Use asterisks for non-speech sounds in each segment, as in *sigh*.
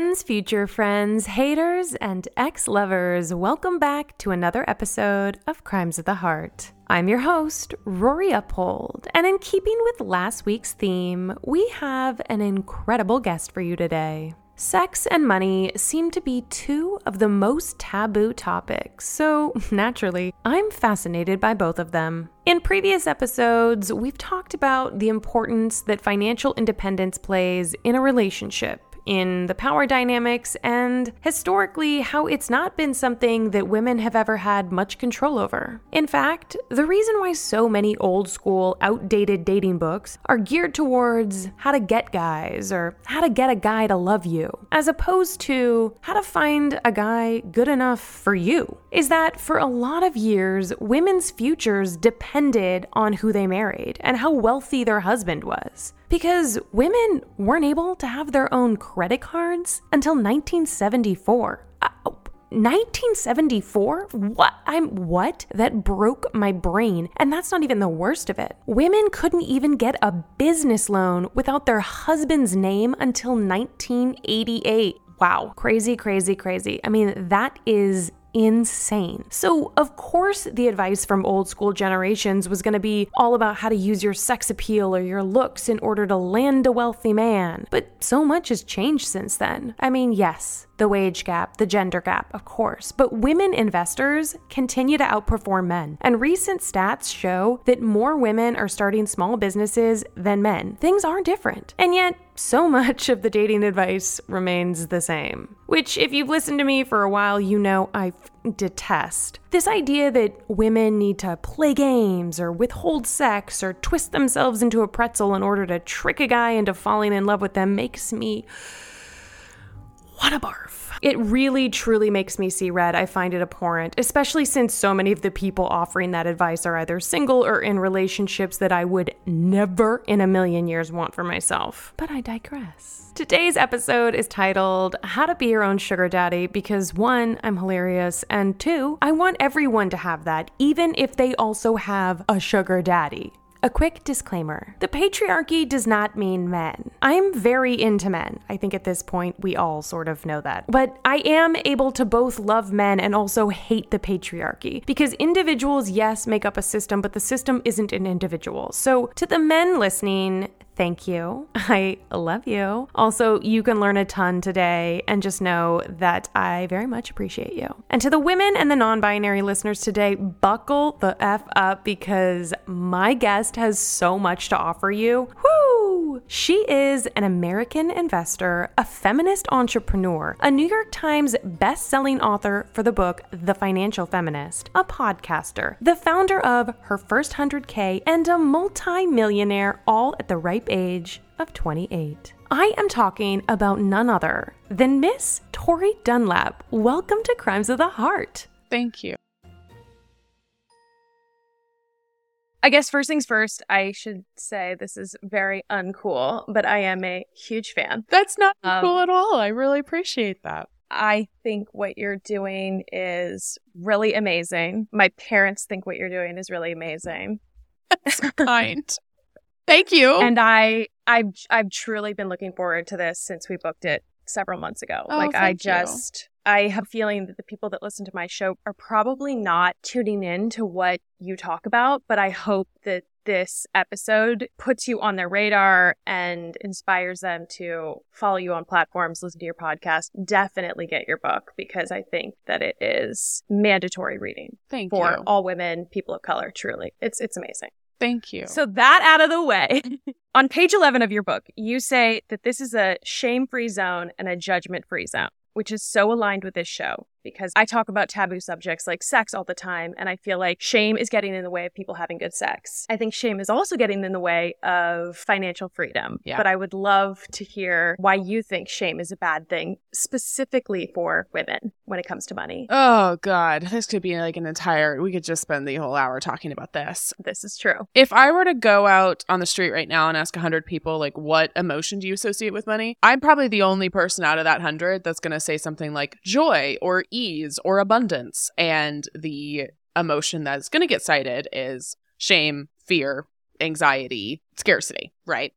Friends, future friends, haters, and ex lovers. Welcome back to another episode of Crimes of the Heart. I'm your host, Rory Uphold, and in keeping with last week's theme, we have an incredible guest for you today. Sex and money seem to be two of the most taboo topics, so *laughs* naturally, I'm fascinated by both of them. In previous episodes, we've talked about the importance that financial independence plays in a relationship in the power dynamics and historically how it's not been something that women have ever had much control over. In fact, the reason why so many old school, outdated dating books are geared towards how to get guys or how to get a guy to love you, as opposed to how to find a guy good enough for you, is that for a lot of years, women's futures depended on who they married and how wealthy their husband was because women weren't able to have their own credit cards until 1974. Uh, 1974? What? I'm what? That broke my brain. And that's not even the worst of it. Women couldn't even get a business loan without their husband's name until 1988. Wow. Crazy, crazy, crazy. I mean, that is insane. So, of course, the advice from old school generations was going to be all about how to use your sex appeal or your looks in order to land a wealthy man. But so much has changed since then. I mean, yes, the wage gap, the gender gap, of course, but women investors continue to outperform men. And recent stats show that more women are starting small businesses than men. Things are different. And yet, so *laughs* much of the dating advice remains the same. Which, if you've listened to me for a while, you know I detest. This idea that women need to play games or withhold sex or twist themselves into a pretzel in order to trick a guy into falling in love with them makes me. What a barf. It really truly makes me see red. I find it abhorrent, especially since so many of the people offering that advice are either single or in relationships that I would never in a million years want for myself. But I digress. Today's episode is titled How to Be Your Own Sugar Daddy because one, I'm hilarious, and two, I want everyone to have that, even if they also have a sugar daddy. A quick disclaimer the patriarchy does not mean men. I'm very into men. I think at this point we all sort of know that. But I am able to both love men and also hate the patriarchy because individuals, yes, make up a system, but the system isn't an individual. So to the men listening, thank you. *laughs* I love you. Also, you can learn a ton today and just know that I very much appreciate you. And to the women and the non binary listeners today, buckle the F up because my guest has so much to offer you. Woo! She is an American investor, a feminist entrepreneur, a New York Times best-selling author for the book The Financial Feminist, a podcaster, the founder of Her First 100K, and a multi-millionaire all at the ripe age of 28. I am talking about none other than Miss Tori Dunlap. Welcome to Crimes of the Heart. Thank you. I guess first things first, I should say this is very uncool, but I am a huge fan. That's not Um, cool at all. I really appreciate that. I think what you're doing is really amazing. My parents think what you're doing is really amazing. *laughs* That's kind. Thank you. And I I've I've truly been looking forward to this since we booked it several months ago. Oh, like I thank you. just I have a feeling that the people that listen to my show are probably not tuning in to what you talk about, but I hope that this episode puts you on their radar and inspires them to follow you on platforms, listen to your podcast, definitely get your book because I think that it is mandatory reading Thank for you. all women, people of color, truly. It's it's amazing. Thank you. So that out of the way, *laughs* on page 11 of your book, you say that this is a shame-free zone and a judgment-free zone, which is so aligned with this show because I talk about taboo subjects like sex all the time and I feel like shame is getting in the way of people having good sex. I think shame is also getting in the way of financial freedom. Yeah. But I would love to hear why you think shame is a bad thing specifically for women when it comes to money. oh God, this could be like an entire. We could just spend the whole hour talking about this. This is true. If I were to go out on the street right now and ask 100 people, like, what emotion do you associate with money? I'm probably the only person out of that 100 that's going to say something like joy or ease or abundance. And the emotion that's going to get cited is shame, fear, anxiety, scarcity, right?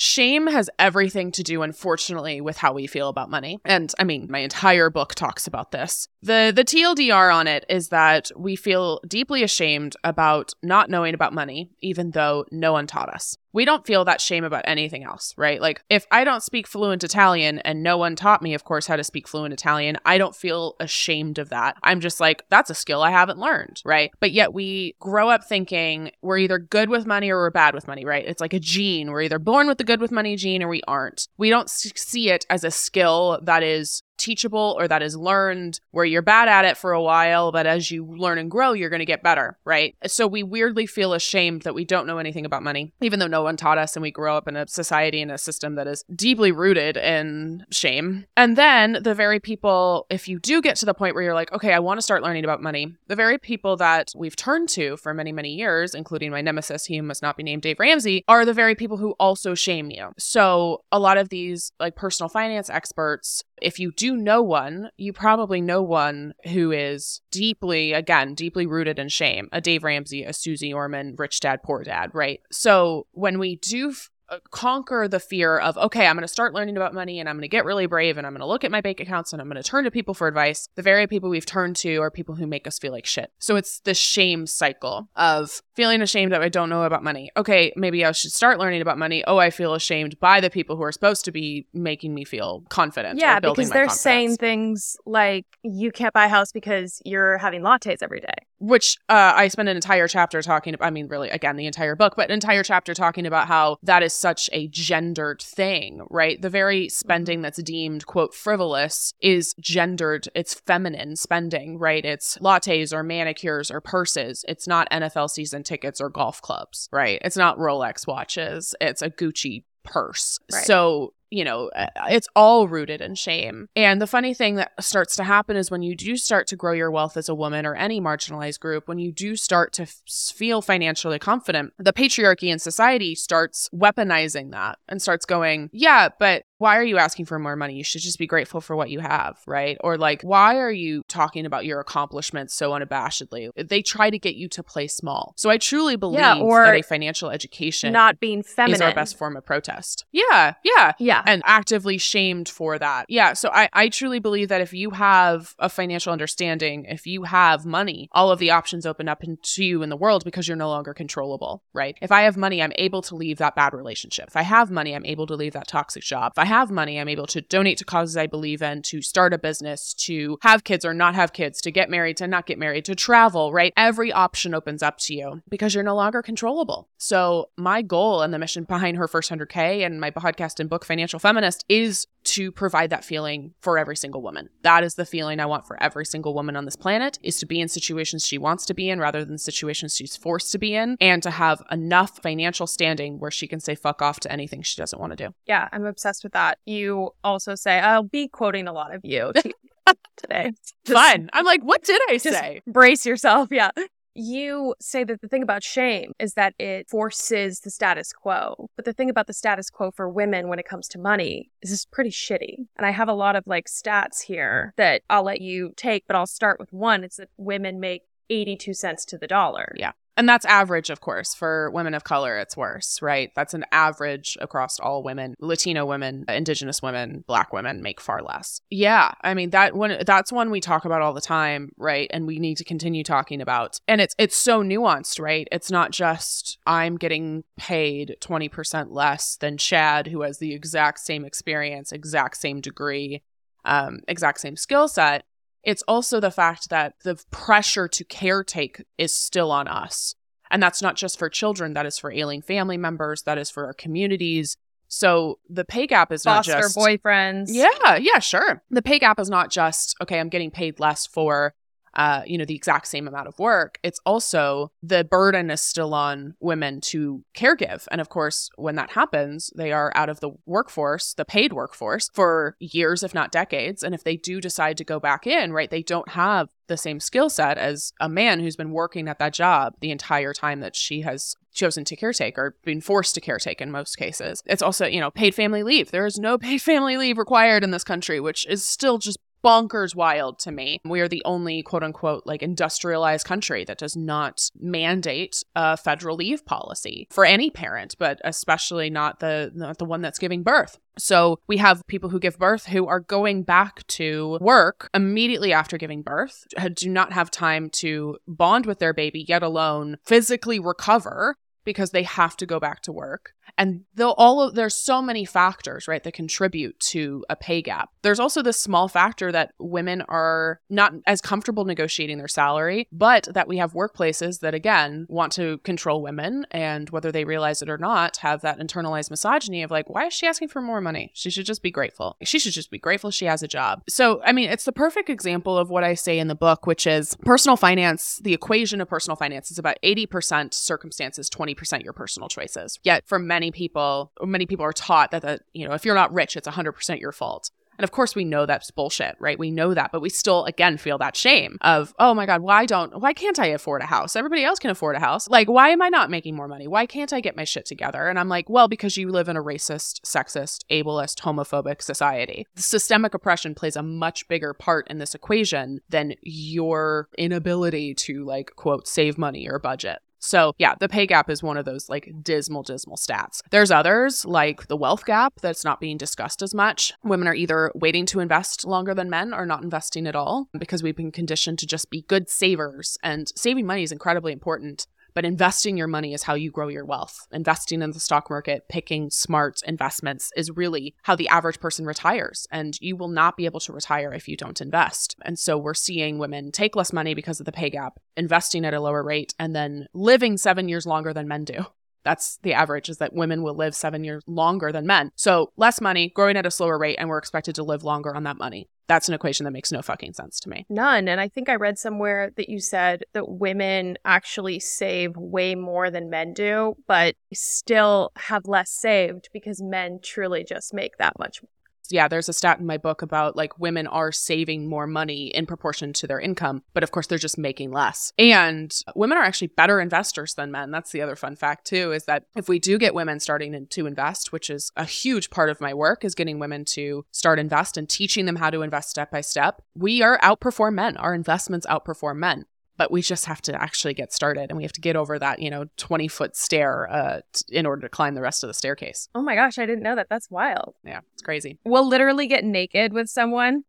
Shame has everything to do, unfortunately, with how we feel about money. And I mean, my entire book talks about this. The the TLDR on it is that we feel deeply ashamed about not knowing about money, even though no one taught us. We don't feel that shame about anything else, right? Like if I don't speak fluent Italian and no one taught me, of course, how to speak fluent Italian, I don't feel ashamed of that. I'm just like, that's a skill I haven't learned, right? But yet we grow up thinking we're either good with money or we're bad with money, right? It's like a gene. We're either born with the good with money gene or we aren't. We don't see it as a skill that is teachable or that is learned where you're bad at it for a while, but as you learn and grow, you're going to get better, right? So we weirdly feel ashamed that we don't know anything about money, even though no one taught us and we grow up in a society and a system that is deeply rooted in shame. And then the very people, if you do get to the point where you're like, okay, I want to start learning about money, the very people that we've turned to for many, many years, including my nemesis, he must not be named Dave Ramsey, are the very people who also shame you. So a lot of these like personal finance experts if you do know one, you probably know one who is deeply, again, deeply rooted in shame. A Dave Ramsey, a Suze Orman, rich dad, poor dad, right? So when we do f- uh, conquer the fear of, okay, I'm going to start learning about money and I'm going to get really brave and I'm going to look at my bank accounts and I'm going to turn to people for advice, the very people we've turned to are people who make us feel like shit. So it's the shame cycle of feeling ashamed that I don't know about money. Okay, maybe I should start learning about money. Oh, I feel ashamed by the people who are supposed to be making me feel confident. Yeah, because they're confidence. saying things like you can't buy a house because you're having lattes every day. which uh, I spend an entire chapter talking about. I mean, really, again, the entire book, but an entire chapter talking about how that is such a gendered thing, right? The very spending that's deemed, quote, frivolous is gendered. It's feminine spending, right? It's lattes or manicures or purses. It's not NFL season tickets or golf clubs, right? It's not Rolex watches. It's a Gucci purse. Right. So, you know, uh, it's all rooted in shame. And the funny thing that starts to happen is when you do start to grow your wealth as a woman or any marginalized group, when you do start to f- feel financially confident, the patriarchy in society starts weaponizing that and starts going, yeah, but why are you asking for more money? You should just be grateful for what you have, right? Or like, why are you talking about your accomplishments so unabashedly? They try to get you to play small. So I truly believe or that a financial education Not being feminine. is our best form of protest. Yeah, yeah. Yeah. And actively shamed for that. Yeah. So I, I truly believe that if you have a financial understanding, if you have money, all of the options open up to you in the world because you're no longer controllable, right? If I have money, I'm able to leave that bad relationship. If I have money, I'm able to leave that toxic job. If I have money, I'm able to donate to causes I believe in, to start a business, to have kids or not have kids, to get married, to not get married, to travel, right? Every option opens up to you because you're no longer controllable. So, my goal and the mission behind her first 100K and my podcast and book, Financial Feminist, is to provide that feeling for every single woman. That is the feeling I want for every single woman on this planet is to be in situations she wants to be in rather than situations she's forced to be in and to have enough financial standing where she can say fuck off to anything she doesn't want to do. Yeah, I'm obsessed with that. You also say, I'll be quoting a lot of you *laughs* today. Just- Fun. I'm like, what did I say? brace yourself. Yeah. You say that the thing about shame is that it forces the status quo. But the thing about the status quo for women when it comes to money is it's pretty shitty. And I have a lot of like stats here that I'll let you take, but I'll start with one. It's that women make 82 cents to the dollar. Yeah. And that's average, of course. For women of color, it's worse, right? That's an average across all women. Latino women, indigenous women, black women make far less. Yeah. I mean, that one that's one we talk about all the time, right? And we need to continue talking about. And it's it's so nuanced, right? It's not just I'm getting paid 20% less than Chad, who has the exact same experience, exact same degree, um, exact same skill set. It's also the fact that the pressure to caretake is still on us. And that's not just for children, that is for ailing family members, that is for our communities. So the pay gap is not Foster just boyfriends. yeah, yeah, sure. The pay gap is not just okay. I'm getting paid less for, uh, you know, the exact same amount of work. It's also the burden is still on women to caregive, and of course, when that happens, they are out of the workforce, the paid workforce, for years, if not decades. And if they do decide to go back in, right, they don't have the same skill set as a man who's been working at that job the entire time that she has chosen to caretake or been forced to caretake in most cases. It's also, you know, paid family leave. There is no *laughs* paid family leave required in this country, which is still just bonkers wild to me. We are the only quote unquote like industrialized country that does not mandate a federal leave policy for any parent, but especially not the not the one that's giving birth. So we have people who give birth who are going back to work immediately after giving birth, uh, do not have time to bond with their baby, yet alone physically recover because they have to go back to work. And though all of there's so many factors, right, that contribute to a pay gap. There's also this small factor that women are not as comfortable negotiating their salary, but that we have workplaces that again want to control women and whether they realize it or not, have that internalized misogyny of like, why is she asking for more money? She should just be grateful. She should just be grateful she has a job. So, I mean, it's the perfect example of what I say in the book, which is personal finance, the equation of personal finance is about 80% circumstances, 20% your personal choices. Yet for many people, many people are taught that the, you know, if you're not rich, it's 100% your fault. And of course, we know that's bullshit, right? We know that, but we still, again, feel that shame of, oh my God, why don't, why can't I afford a house? Everybody else can afford a house. Like, why am I not making more money? Why can't I get my shit together? And I'm like, well, because you live in a racist, sexist, ableist, homophobic society. Systemic oppression plays a much bigger part in this equation than your inability to, like, quote, save money or budget. So, yeah, the pay gap is one of those like dismal, dismal stats. There's others like the wealth gap that's not being discussed as much. Women are either waiting to invest longer than men or not investing at all because we've been conditioned to just be good savers. And saving money is incredibly important. But investing your money is how you grow your wealth. Investing in the stock market, picking smart investments is really how the average person retires. And you will not be able to retire if you don't invest. And so we're seeing women take less money because of the pay gap, investing at a lower rate, and then living seven years longer than men do. That's the average is that women will live seven years longer than men. So less money, growing at a slower rate, and we're expected to live longer on that money. That's an equation that makes no fucking sense to me. None. And I think I read somewhere that you said that women actually save way more than men do, but still have less saved because men truly just make that much. Yeah, there's a stat in my book about like women are saving more money in proportion to their income, but of course they're just making less. And women are actually better investors than men. That's the other fun fact too is that if we do get women starting in- to invest, which is a huge part of my work is getting women to start invest and teaching them how to invest step by step, we are outperform men. Our investments outperform men. But we just have to actually get started and we have to get over that, you know, 20 foot stair uh, t- in order to climb the rest of the staircase. Oh my gosh, I didn't know that. That's wild. Yeah, it's crazy. We'll literally get naked with someone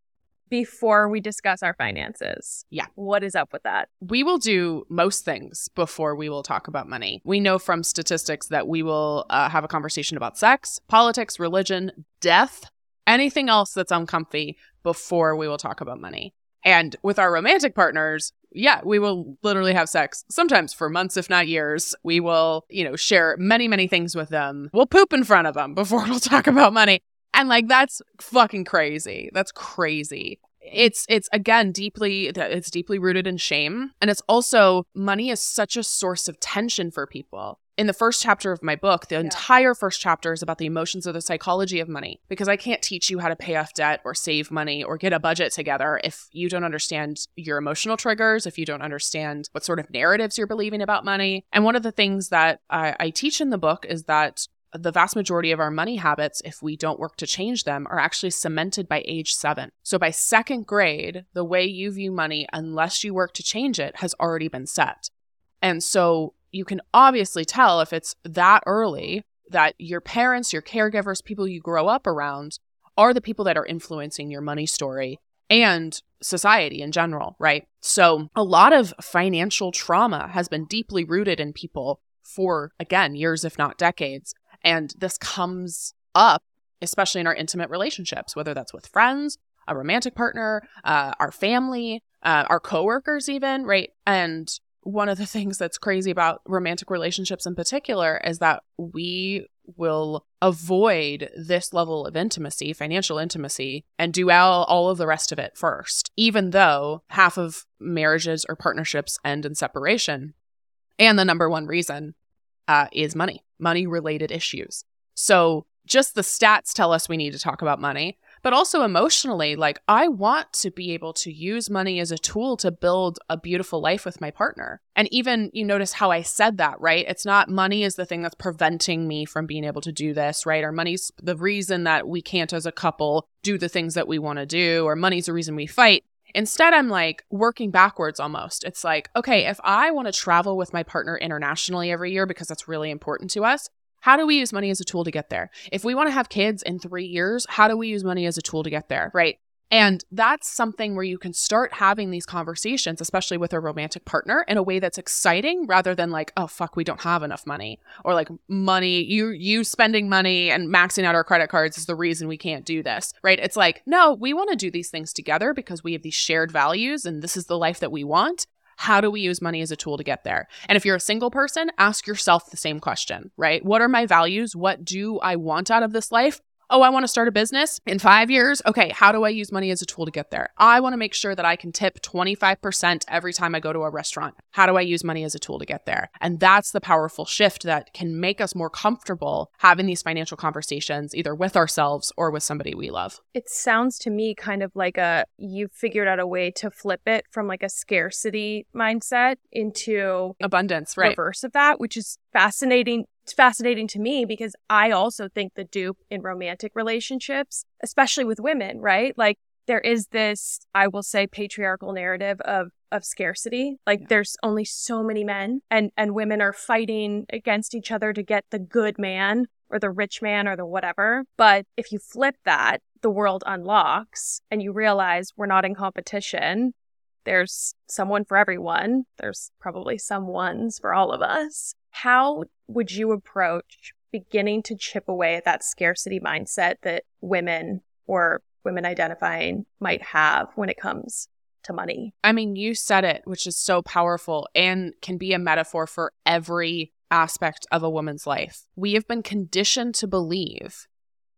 before we discuss our finances. Yeah. What is up with that? we will do most things before we will talk about money. We know from statistics that we will uh, have a conversation about sex, politics, religion, death, anything else that's uncomfy before we will talk about money. And with our romantic partners, yeah, we will literally have sex sometimes for months, if not years. We will, you know, share many, many things with them. We'll poop in front of them *laughs* before we'll talk about money. and like that's fucking crazy. That's crazy. It's it's again deeply it's deeply rooted in shame and it's also money is such a source of tension for people. In the first chapter of my book, the entire first chapter is about the emotions or the psychology of money because I can't teach you how to pay off debt or save money or get a budget together if you don't understand your emotional triggers, if you don't understand what sort of narratives you're believing about money. And one of the things that I, I teach in the book is that the vast majority of our money habits, if we don't work to change them, are actually cemented by age seven. So by second grade, the way you view money, unless you work to change it, has already been set. And so you can obviously tell if it's that early that your parents, your caregivers, people you grow up around are the people that are influencing your money story and society in general, right? So a lot of financial trauma has been deeply rooted in people for, again, years, if not decades. And this comes up, especially in our intimate relationships, whether that's with friends, a romantic partner, uh, our family, uh, our coworkers, even, right? And one of the *laughs* things that's crazy about romantic relationships in particular is that we will avoid this level of intimacy, financial intimacy, and do all, all of the rest of it first, even though half of marriages or partnerships end in separation. And the number one reason uh, is money, money related issues. So just the stats tell us we need to talk about money, but also emotionally, like I want to be able to use money as a tool to build a beautiful life with my partner. And even you notice how I said that, right? It's not money is the thing that's preventing me from being able to do this, right? Or money's the reason that we can't as a couple do the things that we want to do, or money's the reason we fight. Instead, I'm like working backwards almost. It's like, okay, if I want to travel with my partner internationally every year because that's really important to us, how do we use money as a tool to get there? If we want to have kids in three years, how do we use money as a tool to get there? Right. And that's something where you can start having these conversations, especially with a romantic partner, in a way that's exciting rather than like, oh fuck, we don't have enough money. Or like money, you you spending money and maxing out our credit cards is the reason we can't do this. Right. It's like, no, we want to do these things together because we have these shared values and this is the life that we want. How do we use money as a tool to get there? And if you're a single person, ask yourself the same question, right? What are my values? What do I want out of this life? Oh, I want to start a business in five years. Okay, how do I use money as a tool to get there? I want to make sure that I can tip 25% every time I go to a restaurant. How do I use money as a tool to get there? And that's the powerful shift that can make us more comfortable having these financial conversations, either with ourselves or with somebody we love. It sounds to me kind of like a you've figured out a way to flip it from like a scarcity mindset into Abundance, right? reverse of that, which is fascinating. It's fascinating to me because I also think the dupe in romantic relationships, especially with women, right? Like there is this, I will say, patriarchal narrative of of scarcity. Like there's only so many men and and women are fighting against each other to get the good man or the rich man or the whatever. But if you flip that, the world unlocks and you realize we're not in competition. There's someone for everyone. There's probably some ones for all of us. How would you approach beginning to chip away at that scarcity mindset that women or women identifying might have when it comes to money? I mean, you said it, which is so powerful and can be a metaphor for every aspect of a woman's life. We have been conditioned to believe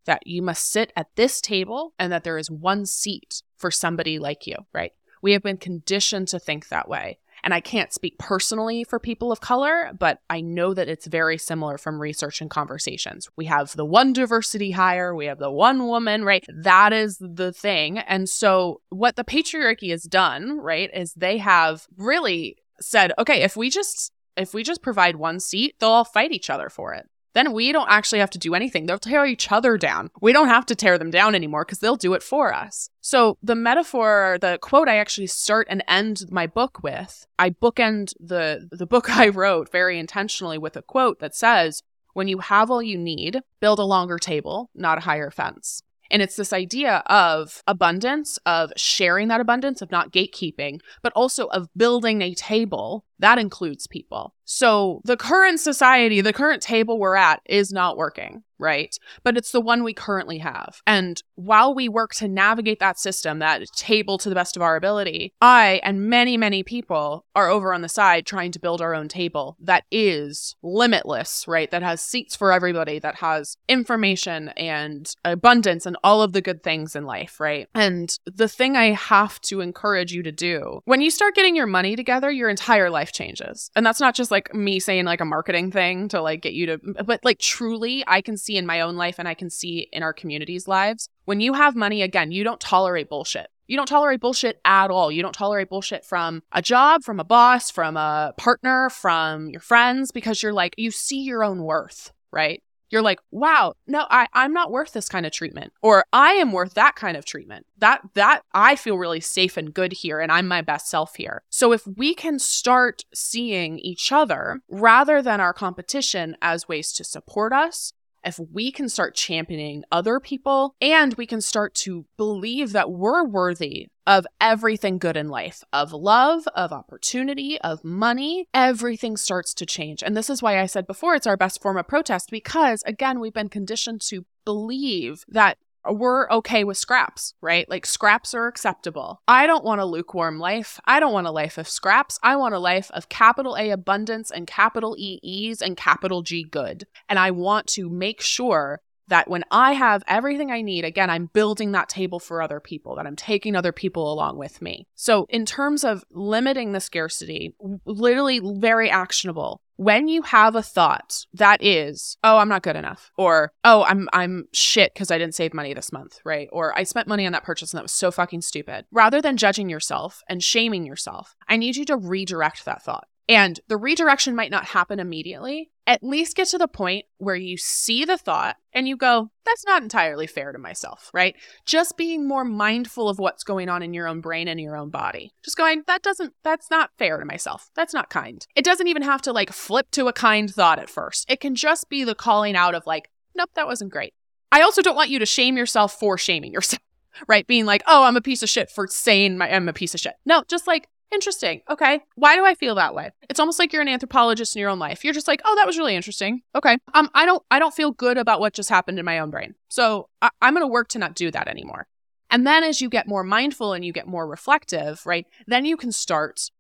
that you must sit at this table and that there is one seat for somebody like you, right? We have been conditioned to think that way. And I can't speak personally for people of color, but I know that it's very similar from research and conversations. We have the one diversity hire, we have the one woman, right? That is the thing. And so what the patriarchy has done, right, is they have really said, okay, if we just if we just provide one seat, they'll all fight each other for it. Then we don't actually have to do anything. They'll tear each other down. We don't have to tear them down anymore because they'll do it for us. So the metaphor, the quote I actually start and end my book with, I bookend the the book *laughs* I wrote very intentionally with a quote that says, "When you have all you need, build a longer table, not a higher fence." And it's this idea of abundance, of sharing that abundance, of not gatekeeping, but also of building a table That includes people. So the current society, the current table we're at is not working, right? But it's the one we currently have. And while we work to navigate that system, that table to the best of our ability, I and many, many people are over on the side trying to build our own table that is limitless, right? That has seats for everybody, that has information and abundance and all of the good things in life, right? And the thing I have to encourage you to do when you start getting your money together, your entire life changes. And that's not just like me saying like a marketing thing to like get you to, but like truly, I can see in my own life and I can see in our community's lives. When you have money, again, you don't tolerate bullshit. You don't tolerate bullshit at all. You don't tolerate bullshit from a job, from a boss, from a partner, from your friends, because you're like, you see your own worth, right? You're like, wow, no, I, I'm not worth this kind of treatment. Or I am worth that kind of treatment. That that I feel really safe and good here and I'm my best self here. So if we can start seeing each other rather than our competition as ways to support us, if we can start championing other people and we can start to believe that we're worthy of everything good in life of love, of opportunity, of money, everything starts to change. And this is why I said before it's our best form of protest because, again, we've been conditioned to believe that we're okay with scraps, right? Like scraps are acceptable. I don't want a lukewarm life. I don't want a life of scraps. I want a life of capital A abundance and capital E ease and capital G good. And I want to make sure that when I have everything I need, again, I'm building that table for other people, that I'm taking other people along with me. So, in terms of limiting the scarcity, literally very actionable. When you have a thought that is, oh, I'm not good enough, or oh, I'm I'm shit because I didn't save money this month, right? Or I spent money on that purchase and that was so fucking stupid. Rather than judging yourself and shaming yourself, I need you to redirect that thought. And the redirection might not happen immediately. At least get to the point where you see the thought and you go, that's not entirely fair to myself, right? Just being more mindful of what's going on in your own brain and your own body. Just going, that doesn't, that's not fair to myself. That's not kind. It doesn't even have to like flip to a kind thought at first. It can just be the calling out of like, nope, that wasn't great. I also don't want you to shame yourself for shaming yourself, *laughs* right? Being like, oh, I'm a piece of shit for saying my, I'm a piece of shit. No, just like, Interesting. Okay. Why do I feel that way? It's almost like you're an anthropologist in your own life. You're just like, oh, that was really interesting. Okay. Um, I don't, I don't feel good about what just happened in my own brain. So I- I'm going to work to not do that anymore. And then as you get more mindful and you get more reflective, right, then you can start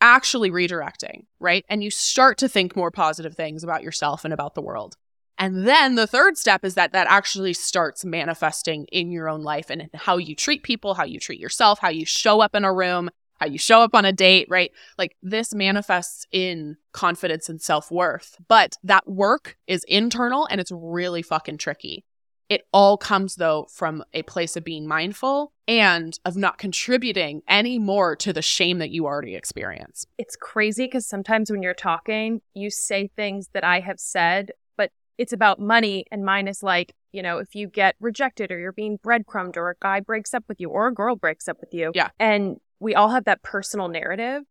actually redirecting, right? And you start to think more positive things about yourself and about the world. And then the third step is that that actually starts manifesting in your own life and how you treat people, how you treat yourself, how you show up in a room, how you show up on a date, right? Like this manifests in confidence and self worth. But that work is internal and it's really fucking tricky. It all comes though from a place of being mindful and of not contributing any more to the shame that you already experience. It's crazy because sometimes when you're talking, you say things that I have said, but it's about money. And mine is like, you know, if you get rejected or you're being breadcrumbed or a guy breaks up with you or a girl breaks up with you. Yeah. And we all have that personal narrative.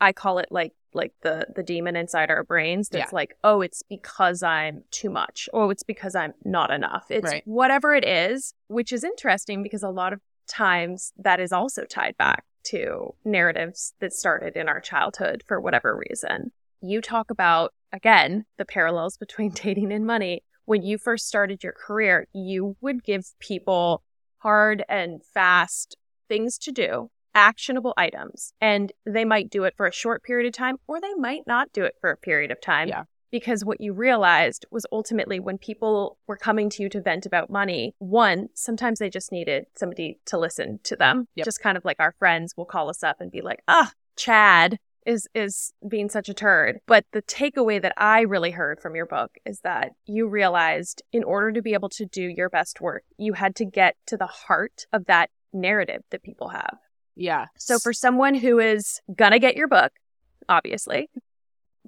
I call it like like the the demon inside our brains that's Yeah. like, oh, it's because I'm too much. Oh, it's because I'm not enough. It's Right. whatever it is, which is interesting because a lot of times that is also tied back to narratives that started in our childhood for whatever reason. You talk about again the parallels between *laughs* dating and money. When you first started your career, you would give people hard and fast things to do, actionable items, and they might do it for a short period of time or they might not do it for a period of time. Yeah. Because what you realized was ultimately when people were coming to you to vent about money, one, sometimes they just needed somebody to listen to them. Yep. Just kind of like our friends will call us up and be like, ah, Chad is is being such a turd. But the takeaway that I really heard from your book is that you realized in order to be able to do your best work, you had to get to the heart of that narrative that people have. Yeah. So for someone who is gonna get your book, obviously,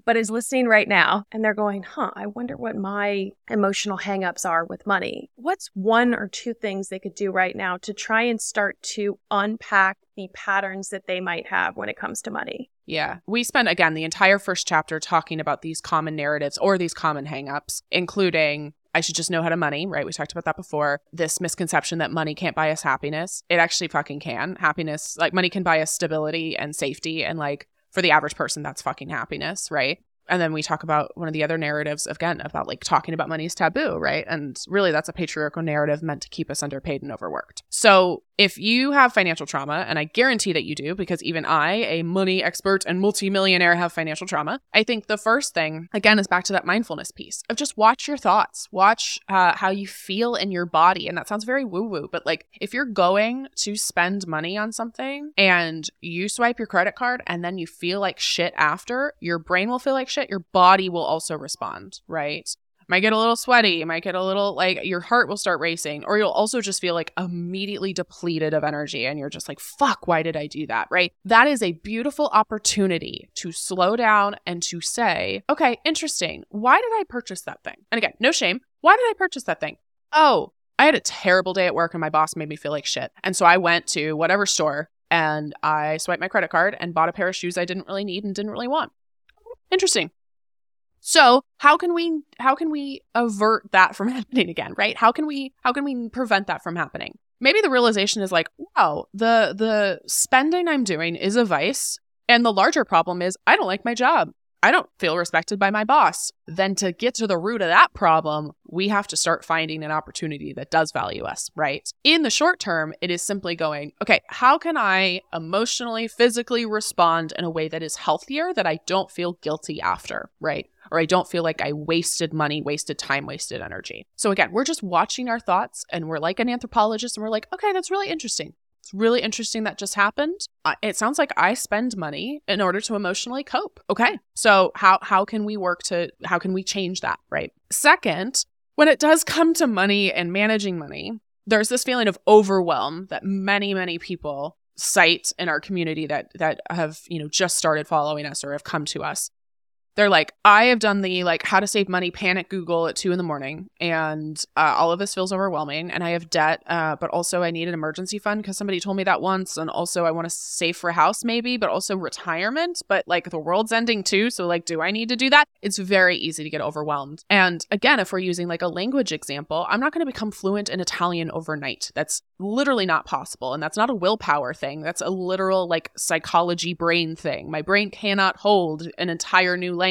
but is listening right now and they're going, huh, I wonder what my emotional hangups are with money. What's one or two things they could do right now to try and start to unpack the patterns that they might have when it comes to money? Yeah. We spent, again, the entire first chapter talking about these common narratives or these common hangups, including I should just know how to money, right? We talked about that before. This misconception that money can't buy us happiness. It actually fucking can. Happiness, like money can buy us stability and safety and like for the average person, that's fucking happiness, right? And then we talk about one of the other narratives again about like talking about money is taboo, right? And really that's a patriarchal narrative meant to keep us underpaid and overworked. So if you have financial trauma, and I guarantee that you do, because even I, a money expert and multimillionaire, have financial trauma, I think the first thing, again, is back to that mindfulness piece of just watch your thoughts, watch uh, how you feel in your body. And that sounds very woo woo, but like if you're going to spend money on something and you swipe your credit card and then you feel like shit after, your brain will feel like shit, your body will also respond, right? might get a little sweaty, might get a little like your heart will start racing, or you'll also just feel like immediately depleted of energy and you're just like, fuck, why did I do that? Right? That is a beautiful opportunity to slow down and to say, okay, interesting. Why did I purchase that thing? And again, no shame. Why did I purchase that thing? Oh, I had a terrible day at work and my boss made me feel like shit. And so I went to whatever store and I swiped my credit card and bought a pair of shoes I didn't really need and didn't really want. Interesting. So, how can we how can we avert that from *laughs* happening again, right? How can we how can we prevent that from happening? Maybe the realization is like, wow, the the spending I'm doing is a vice, and the larger problem is I don't like my job. I don't feel respected by my boss. Then to get to the root of that problem, we have to start finding an opportunity that does value us, right? In the short term, it is simply going, okay, how can I emotionally, physically respond in a way that is healthier that I don't feel guilty after, right? Or I don't feel like I wasted money, wasted time, wasted energy. So again, we're just watching our thoughts and we're like an anthropologist and we're like, okay, that's really interesting. It's really interesting that just happened. Uh, it sounds like I spend money in order to emotionally cope. Okay. So how how can we work to how can we change that, right? Second, when it does come to money and managing money, there's this feeling of overwhelm that many many people cite in our community that that have, you know, just started following us or have come to us they're like, I have done the like how to save money panic Google at two in the morning, and uh, all of this feels overwhelming. And I have debt, uh, but also I need an emergency fund because somebody told me that once. And also I want to save for a house maybe, but also retirement. But like the world's ending too, so like, do I need to do that? It's very easy to get overwhelmed. And again, if we're using like a language example, I'm not going to become fluent in Italian overnight. That's literally not possible, and that's not a willpower thing. That's a literal like psychology brain thing. My brain cannot hold an entire new language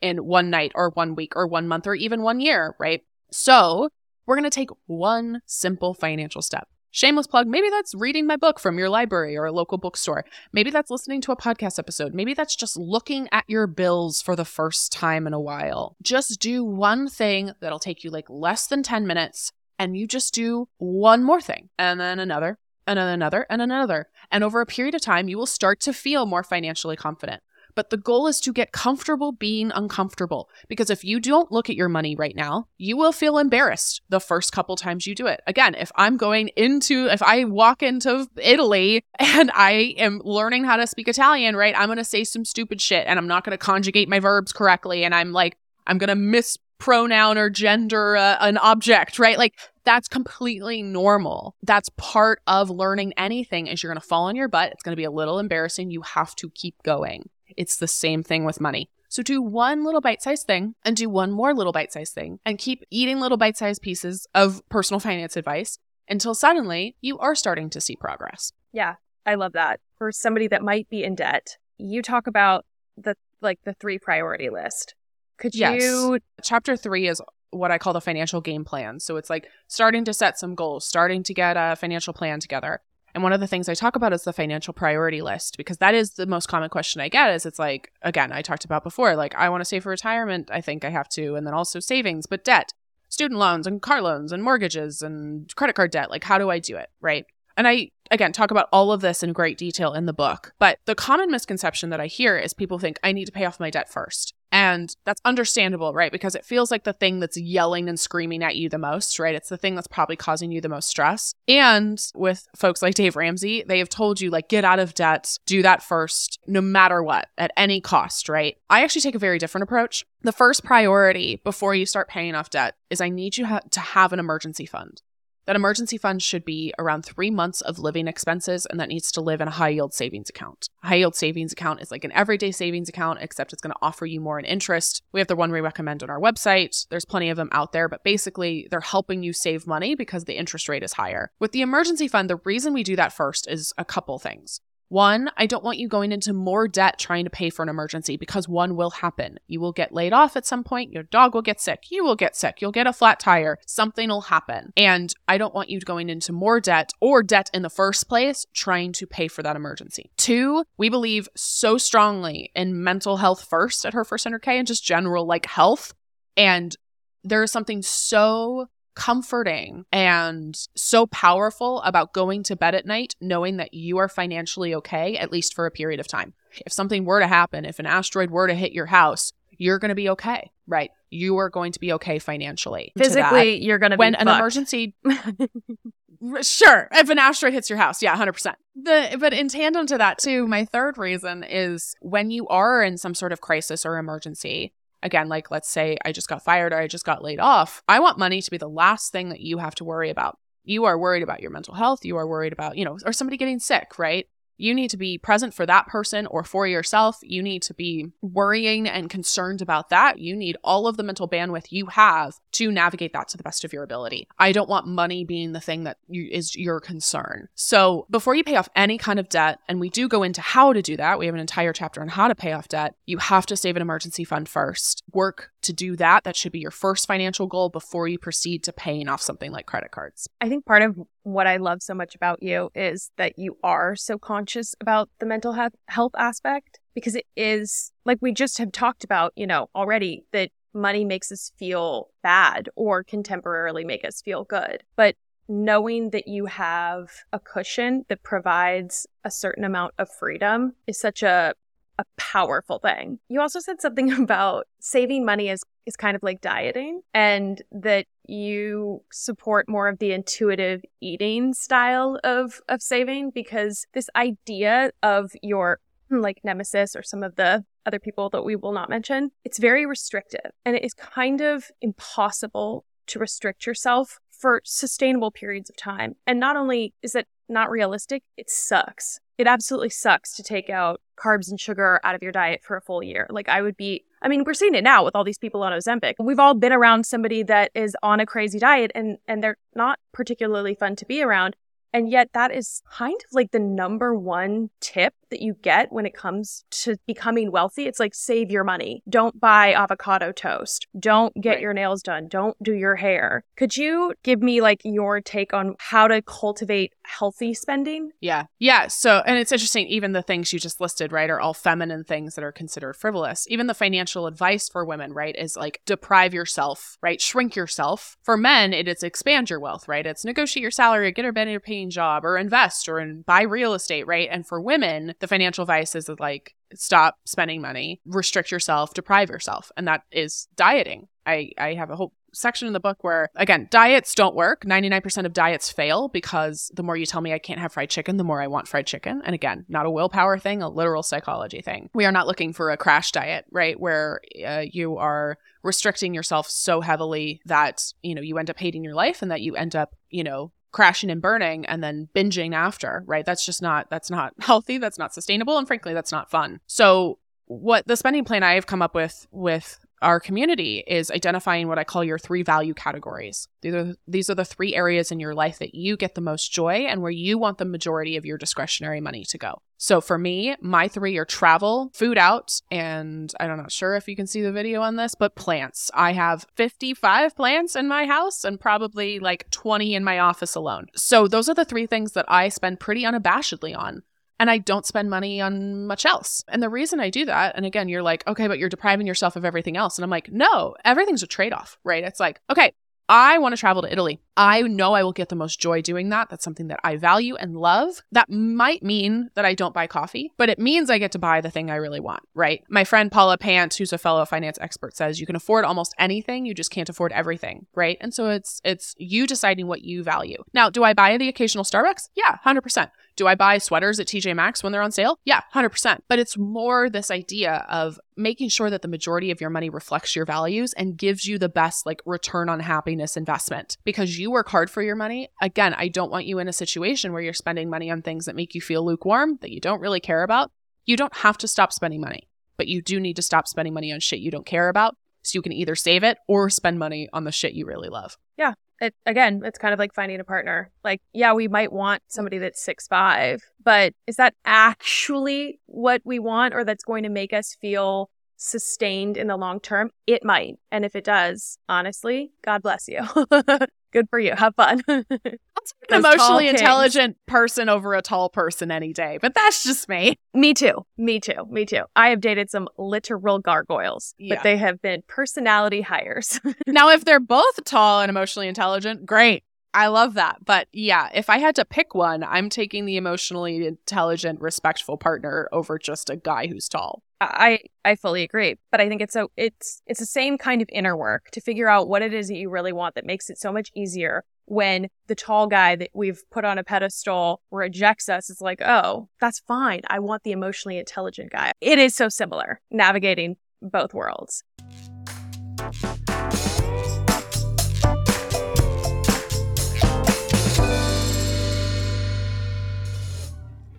in one night or one week or one month or even one year, right? So we're going to take one simple financial step. Shameless plug, maybe that's reading my book from your library or a local bookstore. Maybe that's listening to a podcast episode. Maybe that's just looking at your bills for the first time in a while. Just do one thing that'll take you like less than 10 minutes, and you just do one more thing, and then another, and then another, and another. And over a period of time, you will start to feel more financially confident. But the goal is to get comfortable being uncomfortable. Because if you don't look at your money right now, you will feel embarrassed the first couple times you do it. Again, if I'm going into, if I walk into Italy *laughs* and I am learning how to speak Italian, right, I'm going to say some stupid shit and I'm not going to conjugate my verbs correctly. And I'm like, I'm going to mispronoun or gender uh, an object, right? Like, that's completely normal. That's part of learning anything is you're going to fall on your butt. It's going to be a little embarrassing. You have to keep going. It's the same thing with money. So do one little bite sized thing and do one more little bite sized thing and keep eating little bite sized pieces of personal finance advice until suddenly you are starting to see progress. Yeah, I love that. For somebody that might be in debt, you talk about the like the three priority list. Could Yes. you Chapter three is what I call the financial game plan. So it's like starting to set some goals, starting to get a financial plan together. And one of the things I talk about is the financial priority list because that is the most common question I get is it's like again, I talked about before, like I want to save for retirement, I think I have to, and then also savings, but debt, student loans and car loans and mortgages and credit card debt, like how do I do it, right? And I again talk about all of this in great detail in the book. But the common misconception that I hear is people think I need to pay off my debt first. And that's understandable, right? Because it feels like the thing that's yelling and screaming at you the most, right? It's the thing that's probably causing you the most stress. And with folks like Dave Ramsey, they have told you, like, get out of debt, do that first, no matter what, at any cost, right? I actually take a very different approach. The first priority before you start paying off debt is I need you ha- to have an emergency fund. That emergency fund should be around three months of living expenses, and that needs to live in a high yield savings account. A high yield savings account is like an everyday savings account, except it's going to offer you more in interest. We have the one we recommend on our website. There's plenty of them out there, but basically, they're helping you save money because the interest rate is higher. With the emergency fund, the reason we do that first is a couple things. One, I don't want you going into more debt trying to pay for an emergency because one will happen. You will get laid off at some point. Your dog will get sick. You will get sick. You'll get a flat tire. Something will happen. And I don't want you going into more debt or debt in the first place trying to pay for that emergency. Two, we believe so strongly in mental health first at her first 100K and just general like health. And there is something so comforting and so powerful about going to bed at night knowing that you are financially okay, at least for a period of time. If something were to happen, if an asteroid were to hit your house, you're going to be okay, right? You are going to be okay financially. To Physically, you're gonna when be an fucked. emergency *laughs* sure if an asteroid hits your house yeah 100% the but in tandem to that too my third reason is when you are in some sort of crisis or emergency again like let's say i just got fired or i just got laid off i want money to be the last thing that you have to worry about. You are worried about your mental health. You are worried about you know or somebody getting sick right you need to be present for that person or for yourself. You need to be worrying and concerned about that. You need all of the mental bandwidth you have to navigate that to the best of your ability. I don't want money being the thing that you, is your concern. So before you pay off any kind of debt, and we do go into how to do that, we have an entire chapter on how to pay off debt. You have to save an emergency fund first. Work to do that. That should be your first financial goal before you proceed to paying off something like credit cards. I think part of what I love so much about you is that you are so conscious about the mental health health aspect because it is like we just have talked about, you know, already that money makes us feel bad or can temporarily make us feel good. But knowing that you have a cushion that provides a certain amount of freedom is such a a powerful thing. You also said something *laughs* about saving money is is kind of like dieting and that you support more of the intuitive eating style of of saving because this idea of your *clears throat* like nemesis or some of the other people that we will not mention it's very restrictive and it is kind of impossible to restrict yourself for sustainable periods of time and not only is it not realistic it sucks it absolutely sucks to take out carbs and sugar out of your diet for a full year. Like I would be I mean, we're seeing it now with all these people on Ozempic. We've all been around somebody that is on a crazy diet and and they're not particularly fun to be around. And yet that is kind of like the number one tip that you get when it comes to becoming wealthy. It's like save your money. Don't buy avocado toast. Don't get Right. your nails done. Don't do your hair. Could you give me like your take on how to cultivate healthy spending? Yeah. Yeah. So, and it's interesting, even the things you just listed, right, are all feminine things that are considered frivolous. Even the financial advice for women, right, is like deprive yourself, right? Shrink yourself. For men, it is expand your wealth, right? It's negotiate your salary, get a better paying job, or invest or in, buy real estate, right? And for women, the financial advice is like stop spending money, restrict yourself, deprive yourself. And that is dieting. I, I have a whole section in the book where again diets don't work 99% of diets fail because the more you tell me i can't have fried chicken the more i want fried chicken and again not a willpower thing a literal psychology thing we are not looking for a crash diet right where uh, you are restricting yourself so heavily that you know you end up hating your life and that you end up you know crashing and burning and then binging after right? That's just not that's not *laughs* healthy that's not sustainable and frankly that's not fun. So what the spending plan i've come up with with our community is identifying what I call your three value categories. These are these are the three areas in your life that you get the most joy and where you want the majority of your discretionary money to go. So for me, my three are travel, food out, and I'm not sure if you can see the video on this, but plants. I have 55 plants in my house and probably like 20 in my office alone. So those are the three things that I spend pretty unabashedly on and I don't spend money on much else. And the reason I do that, and again, you're like, okay, but you're depriving yourself of everything else. And I'm like, no, everything's a trade off, right? It's like, okay, I want to travel to Italy. I know I will get the most joy doing that. That's something that I value and love. That might mean that I don't buy coffee, but it means I get to buy the thing I really want, right? My friend Paula Pant, who's a fellow finance expert, says you can afford almost anything, you just can't afford everything, right? And so it's it's you deciding what you value. Now, do I buy the occasional Starbucks? Yeah, 100%. Do I buy sweaters at TJ Maxx when they're on sale? Yeah, 100%. But it's more this idea of making sure that the majority of your money reflects your values and gives you the best like return on happiness investment because you work hard for your money. Again, I don't want you in a situation where you're spending money on things that make you feel lukewarm, that you don't really care about. You don't have to stop spending money, but you do need to stop spending money on shit you don't care about so you can either save it or spend money on the shit you really love. Yeah. It, again, it's kind of like finding a partner. Like, yeah, we might want somebody that's six five, but is that actually what we want or that's going to make us feel sustained in the long term? It might. And if it does, honestly, God bless you. *laughs* Good for you. Have fun. *laughs* an Those tall emotionally intelligent person over a tall person any day, but that's just me. Me too. Me too. Me too. I have dated some literal gargoyles, Yeah. but they have been personality hires. *laughs* now, if they're both tall and emotionally intelligent, great. I love that. But yeah, if I had to pick one, I'm taking the emotionally intelligent, respectful partner over just a guy who's tall. I I fully agree, but I think it's so it's it's the same kind of inner work to figure out what it is that you really want that makes it so much easier when the tall guy that we've put on a pedestal rejects us. It's like, oh, that's fine. I want the emotionally intelligent guy. It is so similar navigating both worlds.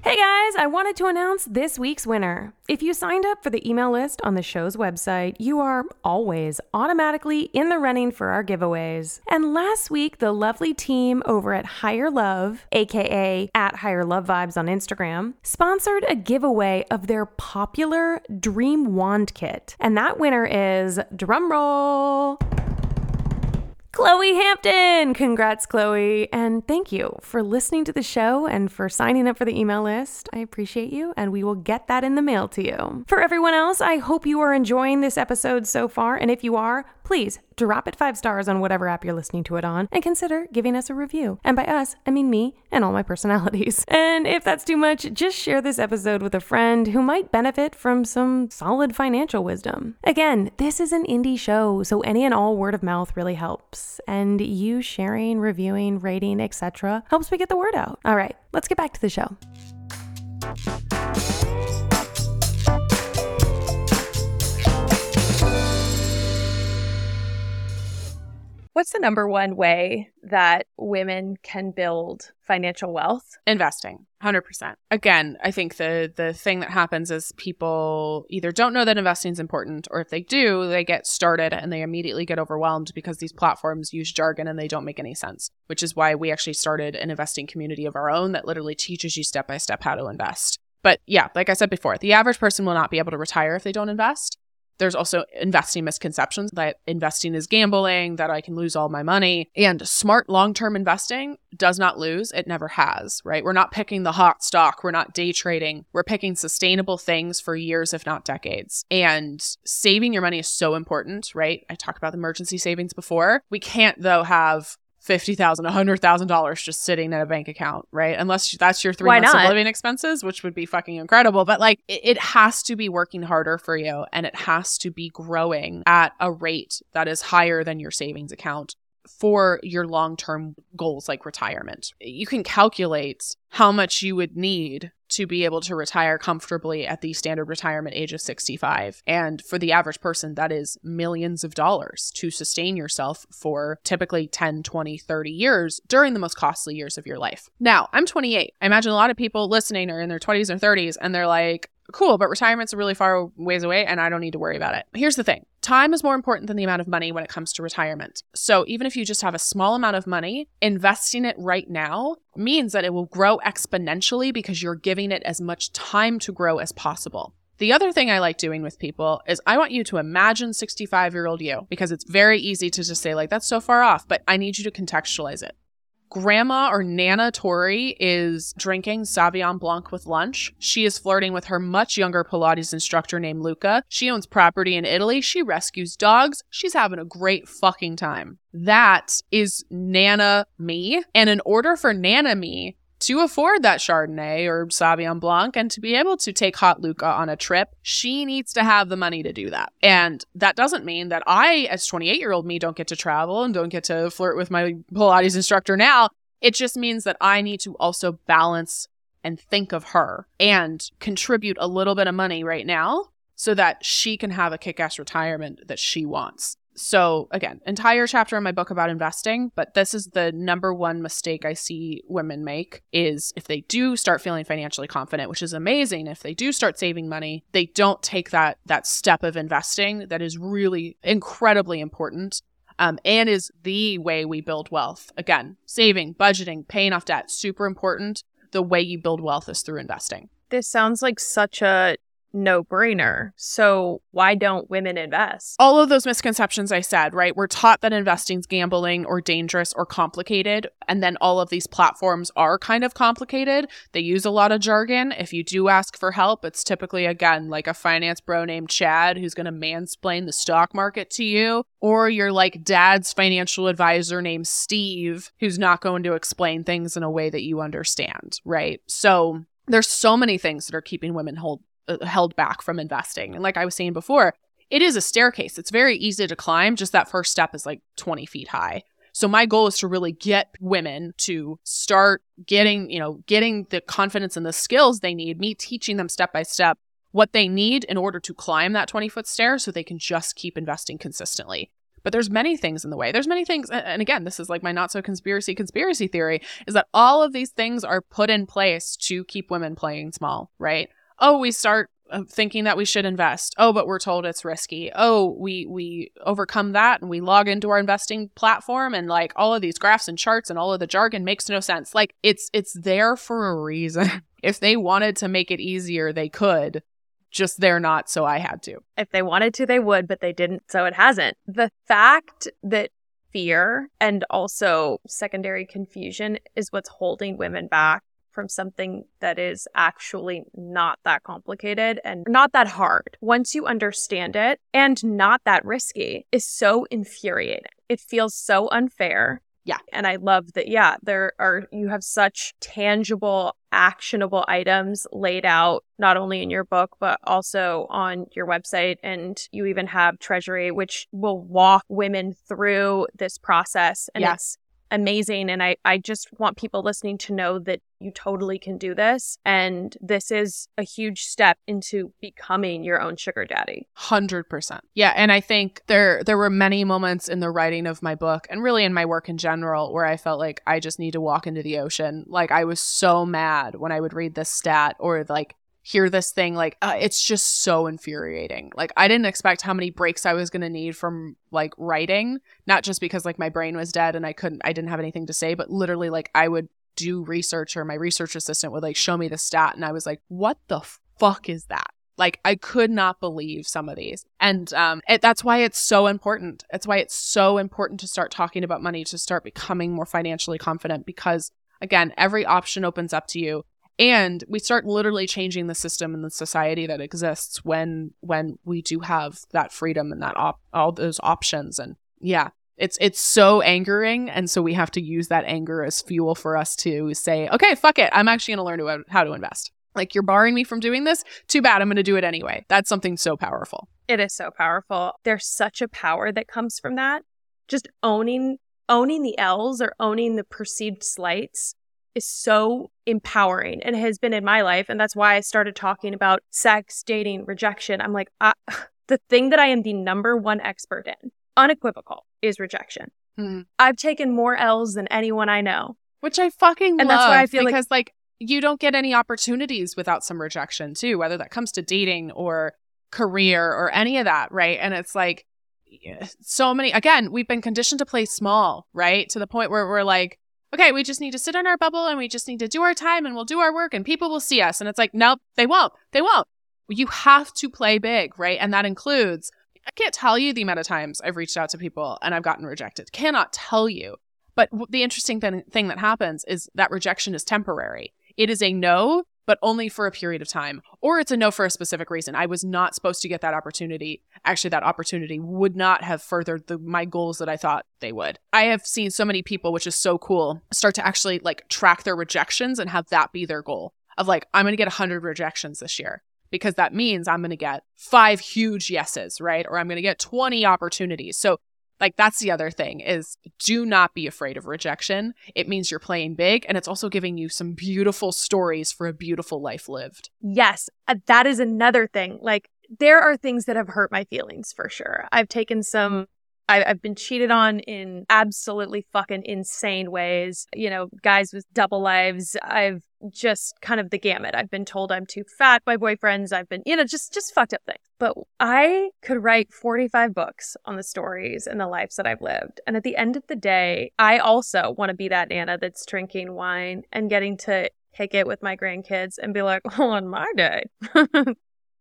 Hey guys, I wanted to announce this week's winner. If you signed up for the email list on the show's website, you are always automatically in the running for our giveaways. And last week, the lovely team over at Higher Love, aka at Higher Love Vibes on Instagram, sponsored a giveaway of their popular Dream Wand Kit. And that winner is drumroll. Chloe Hampton! Congrats, Chloe. And thank you for listening to the show and for signing up for the email list. I appreciate you, and we will get that in the mail to you. For everyone else, I hope you are enjoying this episode so far. And if you are, please drop it five stars on whatever app you're listening to it on and consider giving us a review. And by us, I mean me and all my personalities. *laughs* And if that's too much, just share this episode with a friend who might benefit from some solid financial wisdom. Again, this is an indie show, so any and all word of mouth really helps. And you sharing, reviewing, rating, etc. helps me get the word out. All right, let's get back to the show. What's the number one way that women can build financial wealth? Investing, 100%. Again, I think the the thing that happens is people either don't know that investing is important or if they do, they get started and they immediately get overwhelmed because these platforms use jargon and they don't make any sense, which is why we actually started an investing community of our own that literally teaches you step by step how to invest. But yeah, like I said before, the average person will not be able to retire if they don't invest. There's also investing misconceptions that investing is gambling, that I can lose all my money. And smart long term investing does not lose. It never has, right? We're not picking the hot stock. We're not day trading. We're picking sustainable things for years, if not decades. And saving your money is so important, right? I talked about emergency savings before. We can't, though, have fifty thousand, a hundred thousand dollars just sitting in a bank account, right? Unless that's your three Why months of living expenses, which would be fucking incredible. But like, it, it has to be working harder for you, and it has to be growing at a rate that is higher than your savings account for your long-term goals like retirement. You can calculate how much you would need to be able to retire comfortably at the standard retirement age of 65. And for the average person, that is millions of dollars to sustain yourself for typically 10, 20, 30 years during the most costly years of your life. Now, I'm 28. I imagine a lot of people listening are in their 20s or 30s and they're like, cool, but retirement's a really far ways away and I don't need to worry about it. Here's the thing time is more important than the amount of money when it comes to retirement. So even if you just have a small amount of money, investing it right now means that it will grow exponentially because you're giving it as much time to grow as possible. The other thing I like doing with people is I want you to imagine 65 year old you because it's very easy to just say, like, that's so far off, but I need you to contextualize it. Grandma or Nana Tori is drinking Sauvignon Blanc with lunch. She is flirting with her much younger Pilates instructor named Luca. She owns property in Italy. She rescues dogs. She's having a great fucking time. That is Nana me. And in order for Nana me to afford that Chardonnay or Sauvignon Blanc and to be able to take Hot Luca on a trip, she needs to have the money to do that. And that doesn't mean that I, as 28 year old me, don't get to travel and don't get to flirt with my Pilates instructor now. It just means that I need to also balance and think of her and contribute a little bit of money right now so that she can have a kick ass retirement that she wants. So again, entire chapter in my book about investing, but this is the number one mistake I see women make is if they do start feeling financially confident, which is amazing, if they do start saving money, they don't take that that step of investing that is really incredibly important um, and is the way we build wealth. Again, saving, budgeting, paying off debt, super important. The way you build wealth is through investing. This sounds like such a no brainer. So, why don't women invest? all of those misconceptions I said, right? We're taught that investing's gambling or dangerous or complicated. And then all of these platforms are kind of complicated. They use a lot of jargon. If you do ask for help, it's typically, again, like a finance bro named Chad who's going to mansplain the stock market to you. Or you're like dad's financial advisor named Steve who's not going to explain things in a way that you understand, right? So there's so many things that are keeping women hold Uh, held back from investing. And like I was saying before, it is a staircase. It's very easy to climb. Just that first step is like 20 feet high. So my goal is to really get women to start getting, you know, getting the confidence and the skills they need, me teaching them step by step what they need in order to climb that 20 foot stair so they can just keep investing consistently. But there's many things in the way. There's many things and again, this is like my not so conspiracy conspiracy theory is that all of these things are put in place to keep women playing small, right? Oh we start uh, thinking that we should invest. Oh but we're told it's risky. Oh we we overcome that and we log into our investing platform and like all of these graphs and charts and all of the jargon makes no sense. Like it's it's there for a reason. *laughs* If they wanted to make it easier they could. Just they're not so i had to. If they wanted to, they would, but they didn't, so it hasn't. The fact that fear and also secondary confusion is what's holding women back from something that is actually not that complicated and not that hard. Once you understand it and not that risky is so infuriating. It feels so unfair. Yeah. And I love that, yeah, there are, you have such tangible, actionable items laid out, not only in your book, but also on your website. And you even have Treasury, which will walk women through this process. And it's amazing. And I, I just want people listening to know that you totally can do this. And this is a huge step into becoming your own sugar daddy. Hundred percent. Yeah, and I think there there were many moments in the writing of my book, and really in my work in general, where I felt like I just need to walk into the ocean. Like I was so mad when I would read this stat or like hear this thing. Like uh, it's just so infuriating. Like I didn't expect how many breaks I was going to need from like writing, not just because like my brain was dead and I couldn't, I didn't have anything to say, but literally like I would do research or my research assistant would like show me the stat and I was like, what the fuck is that? Like I could not believe some of these. And um it, that's why it's so important. It's why it's so important to start talking about money, to start becoming more financially confident because again, every option opens up to you and we start literally changing the system and the society that exists when when we do have that freedom and that op- all those options. And yeah it's it's so angering. And so we have to use that anger as fuel for us to say okay fuck it. I'm actually going to learn how to invest. Like you're barring me from doing this? Too bad. I'm going to do it anyway. That's something so powerful. It is so powerful. There's such a power that comes from that. Just owning owning the L's or owning the perceived slights is so empowering and has been in my life and that's why I started talking about sex, dating, rejection. I'm like I, *laughs* the thing that I am the number one expert in, unequivocal, is rejection. Mhm. I've taken more L's than anyone I know. which i fucking And love that's why I feel like- because like you don't get any opportunities without some rejection too whether that comes to dating or career or any of that right and it's like so many again we've been conditioned to play small right to the point where we're like okay we just need to sit in our bubble and we just need to do our time and we'll do our work and people will see us. And it's like nope they won't they won't. You have to play big right? And that includes i can't tell you the amount of times i've reached out to people and i've gotten rejected. Cannot tell you. But the interesting th- thing that happens is that rejection is temporary. It is a no but only for a period of time or it's a no for a specific reason. I was not supposed to get that opportunity. Actually that opportunity would not have furthered the, my goals that i thought they would. I have seen so many people which is so cool start to actually like track their rejections and have that be their goal of like i'm going to get 100 rejections this year because that means i'm going to get five huge yeses right? Or i'm going to get 20 opportunities. So like that's the other thing is do not be afraid of rejection it means you're playing big and it's also giving you some beautiful stories for a beautiful life lived Yes, uh, that is another thing. Like there are things that have hurt my feelings for sure. I've taken some I, I've been cheated on in absolutely fucking insane ways. You know, guys with double lives. I've just kind of the gamut. I've been told I'm too fat by boyfriends. I've been, you know, just just fucked up things. But I could write 45 books on the stories and the lives that I've lived. And at the end of the day, I also want to be that Nana that's drinking wine and getting to kick it with my grandkids and be like, *laughs* oh, on my day, *laughs*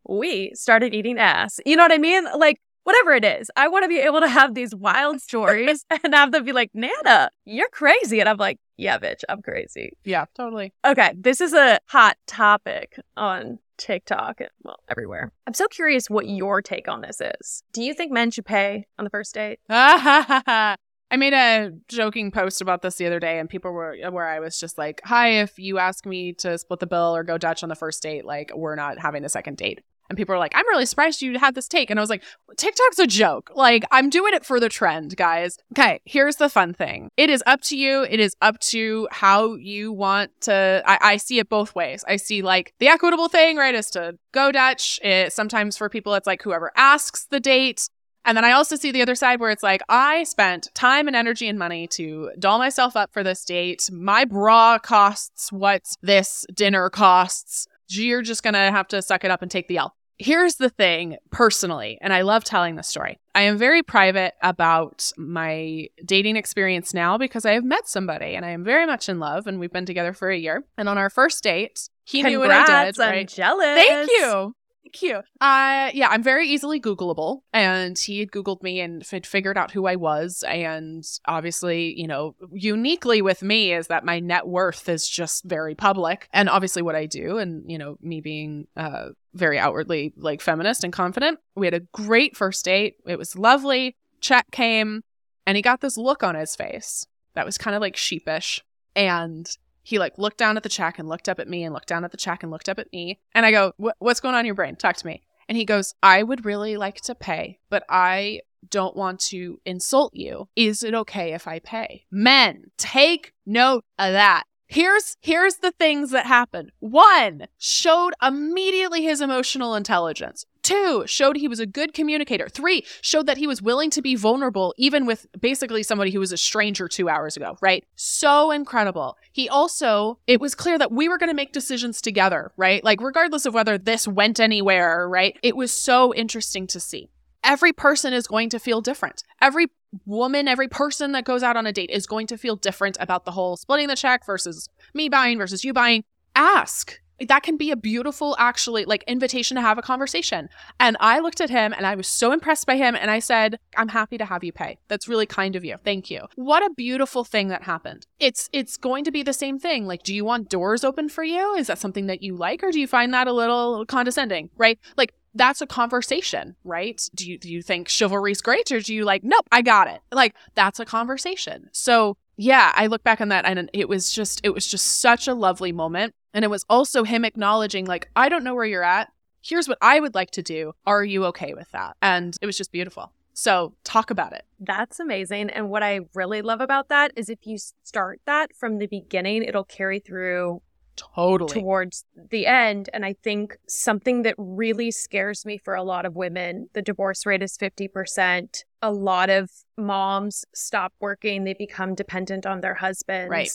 we started eating ass. You know what I mean? Like, whatever it is, I want to be able to have these wild stories *laughs* and have them be like, Nana, you're crazy. And I'm like, yeah, bitch, I'm crazy. Yeah, totally. Okay, this is a hot topic on TikTok and well, everywhere. I'm so curious what your take on this is. Do you think men should pay on the first date? *laughs* I made a joking post about this the other day, and people were where I was just like, "Hi, if you ask me to split the bill or go Dutch on the first date, like we're not having a second date." And people are like, "I'm really surprised you had this take," and I was like, "TikTok's a joke. Like I'm doing it for the trend, guys." Okay, here's the fun thing: it is up to you. It is up to how you want to. I, I see it both ways. I see like the equitable thing, right, is to go Dutch. It, sometimes for people, it's like whoever asks the date and then I also see the other side where it's like, I spent time and energy and money to doll myself up for this date. My bra costs what this dinner costs. You're just going to have to suck it up and take the L. Here's the thing personally, and I love telling this story. I am very private about my dating experience now because I have met somebody and I am very much in love and we've been together for a year. And on our first date, he knew what I Congrats, did. I'm right? jealous. Thank you. You. Uh, yeah, I'm very easily Googleable, and he had Googled me and had figured out who I was. And obviously, you know, uniquely with me is that my net worth is just very public, and obviously what I do, and you know, me being uh very outwardly like feminist and confident. We had a great first date. It was lovely. Check came, and he got this look on his face that was kind of like sheepish, and he like looked down at the check and looked up at me and looked down at the check and looked up at me. And I go, What's going on in your brain? Talk to me. And he goes, I would really like to pay, but I don't want to insult you. Is it okay if I pay? Men, take note of that. Here's here's the things that happened. One, showed immediately his emotional intelligence. Two, showed he was a good communicator. Three, showed that he was willing to be vulnerable even with basically somebody who was a stranger 2 hours ago, right? So incredible. He also, it was clear that we were going to make decisions together, right? Like regardless of whether this went anywhere, right? It was so interesting to see every person is going to feel different. Every woman, every person that goes out on a date is going to feel different about the whole splitting the check versus me buying versus you buying. Ask. That can be a beautiful, actually, like invitation to have a conversation. And I looked at him and I was so impressed by him. And I said, I'm happy to have you pay. That's really kind of you. Thank you. What a beautiful thing that happened. It's, it's going to be the same thing. Like, do you want doors open for you? Is that something that you like? Or do you find that a little condescending? Right? Like, that's a conversation, right? Do you do you think chivalry's great or do you like, nope, I got it? Like that's a conversation. So yeah, I look back on that and it was just it was just such a lovely moment. And it was also him acknowledging, like, I don't know where you're at. Here's what I would like to do. Are you okay with that? And it was just beautiful. So talk about it. That's amazing. And what I really love about that is if you start that from the beginning, it'll carry through Totally. towards the end. And I think something that really scares me for a lot of women, the divorce rate is 50%. A lot of moms stop working, they become dependent on their husbands. Right.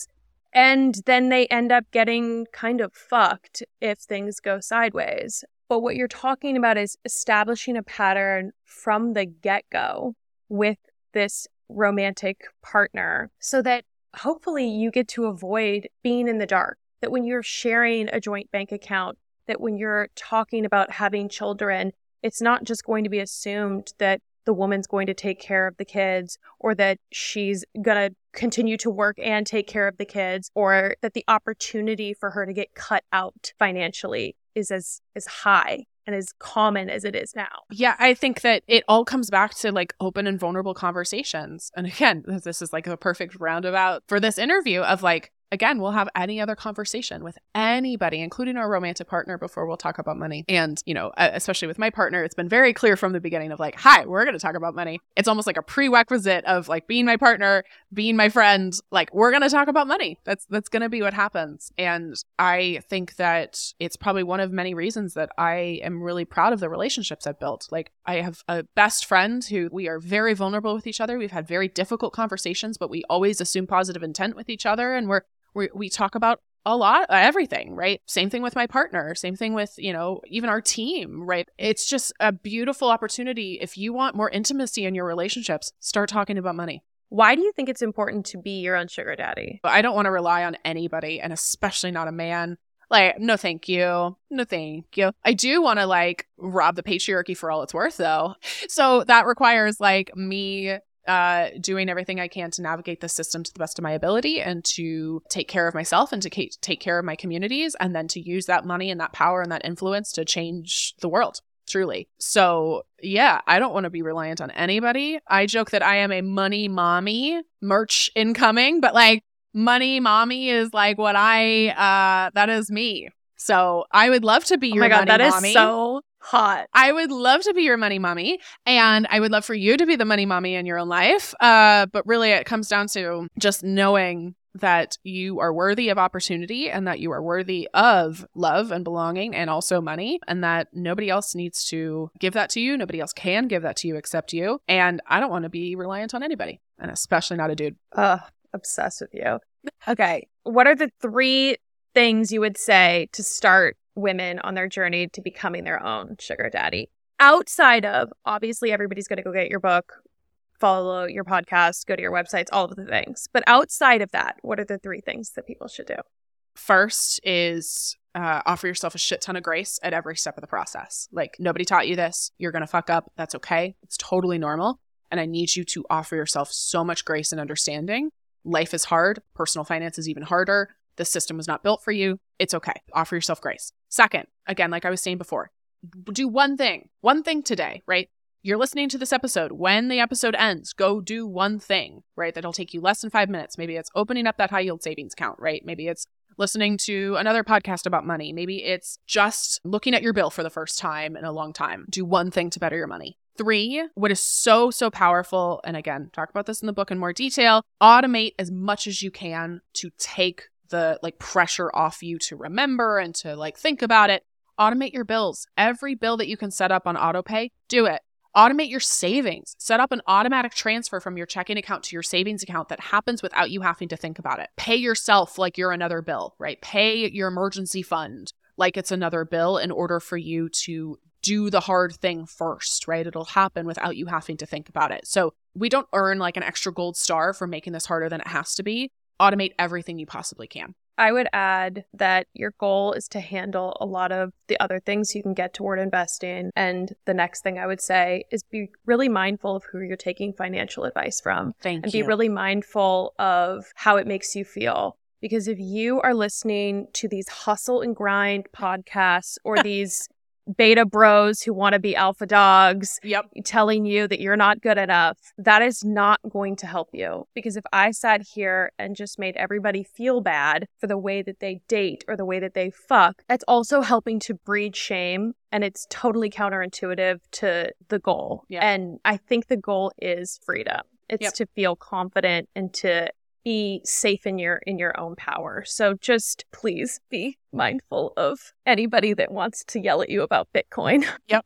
And then they end up getting kind of fucked if things go sideways. But what you're talking about is establishing a pattern from the get go with this romantic partner so that hopefully you get to avoid being in the dark. That when you're sharing a joint bank account, that when you're talking about having children, it's not just going to be assumed that the woman's going to take care of the kids or that she's going to continue to work and take care of the kids or that the opportunity for her to get cut out financially is as as high and as common as it is now. Yeah, I think that it all comes back to like open and vulnerable conversations. And again, *laughs* this is like a perfect roundabout for this interview of like, again, we'll have any other conversation with anybody, including our romantic partner, before we'll talk about money. And, you know, especially with my partner, it's been very clear from the beginning of like, hi, we're going to talk about money. It's almost like a prerequisite of like being my partner, being my friend, like we're going to talk about money. That's that's going to be what happens. And I think that it's probably one of many reasons that I am really proud of the relationships I've built. Like I have a best friend who we are very vulnerable with each other. We've had very difficult conversations, but we always assume positive intent with each other and we're we we talk about a lot uh, everything right same thing with my partner same thing with you know even our team right it's just a beautiful opportunity if you want more intimacy in your relationships start talking about money Why do you think it's important to be your own sugar daddy? I don't want to rely on anybody and especially not a man. Like, no, thank you. No, thank you. I do want to like rob the patriarchy for all it's worth, though. So that requires like me uh doing everything I can to navigate the system to the best of my ability and to take care of myself and to ca- take care of my communities and then to use that money and that power and that influence to change the world truly. So, yeah, I don't want to be reliant on anybody. I joke that I am a money mommy, merch incoming, but like money mommy is like what I uh that is me. So, I would love to be Oh your my god, money that is mommy. so hot. I would love to be your money mommy, and I would love for you to be the money mommy in your own life. Uh, but really, it comes down to just knowing that you are worthy of opportunity and that you are worthy of love and belonging and also money, and that nobody else needs to give that to you. Nobody else can give that to you except you. And I don't want to be reliant on anybody, and especially not a dude. Ugh, obsessed with you. Okay. What are the three things you would say to start women on their journey to becoming their own sugar daddy? Outside of, obviously, everybody's going to go get your book, follow your podcast, go to your websites, all of the things. But outside of that, what are the three things that people should do? First is uh, offer yourself a shit ton of grace at every step of the process. Like, nobody taught you this. You're going to fuck up. That's okay. It's totally normal. And I need you to offer yourself so much grace and understanding. Life is hard. Personal finance is even harder. The system was not built for you. It's okay. Offer yourself grace. Second, again, like I was saying before, do one thing, one thing today, right? You're listening to this episode. When the episode ends, go do one thing, right? That'll take you less than five minutes. Maybe it's opening up that high yield savings account, right? Maybe it's listening to another podcast about money. Maybe it's just looking at your bill for the first time in a long time. Do one thing to better your money. Three, what is so, so powerful, and again, talk about this in the book in more detail, automate as much as you can to take the like pressure off you to remember and to like think about it. Automate your bills. Every bill that you can set up on autopay, do it. Automate your savings. Set up an automatic transfer from your checking account to your savings account that happens without you having to think about it. Pay yourself like you're another bill, right? Pay your emergency fund like it's another bill in order for you to do the hard thing first, right? It'll happen without you having to think about it. So we don't earn like an extra gold star for making this harder than it has to be. Automate everything you possibly can. I would add that your goal is to handle a lot of the other things you can get toward investing. And the next thing I would say is be really mindful of who you're taking financial advice from Thank and you. be really mindful of how it makes you feel. Because if you are listening to these hustle and grind podcasts or *laughs* these beta bros who want to be alpha dogs Yep. telling you that you're not good enough, that is not going to help you. Because if I sat here and just made everybody feel bad for the way that they date or the way that they fuck, that's also helping to breed shame. And it's totally counterintuitive to the goal. Yeah. And I think the goal is freedom. It's Yep. to feel confident and to be safe in your in your own power. So just please be mindful of anybody that wants to yell at you about Bitcoin. *laughs* Yep.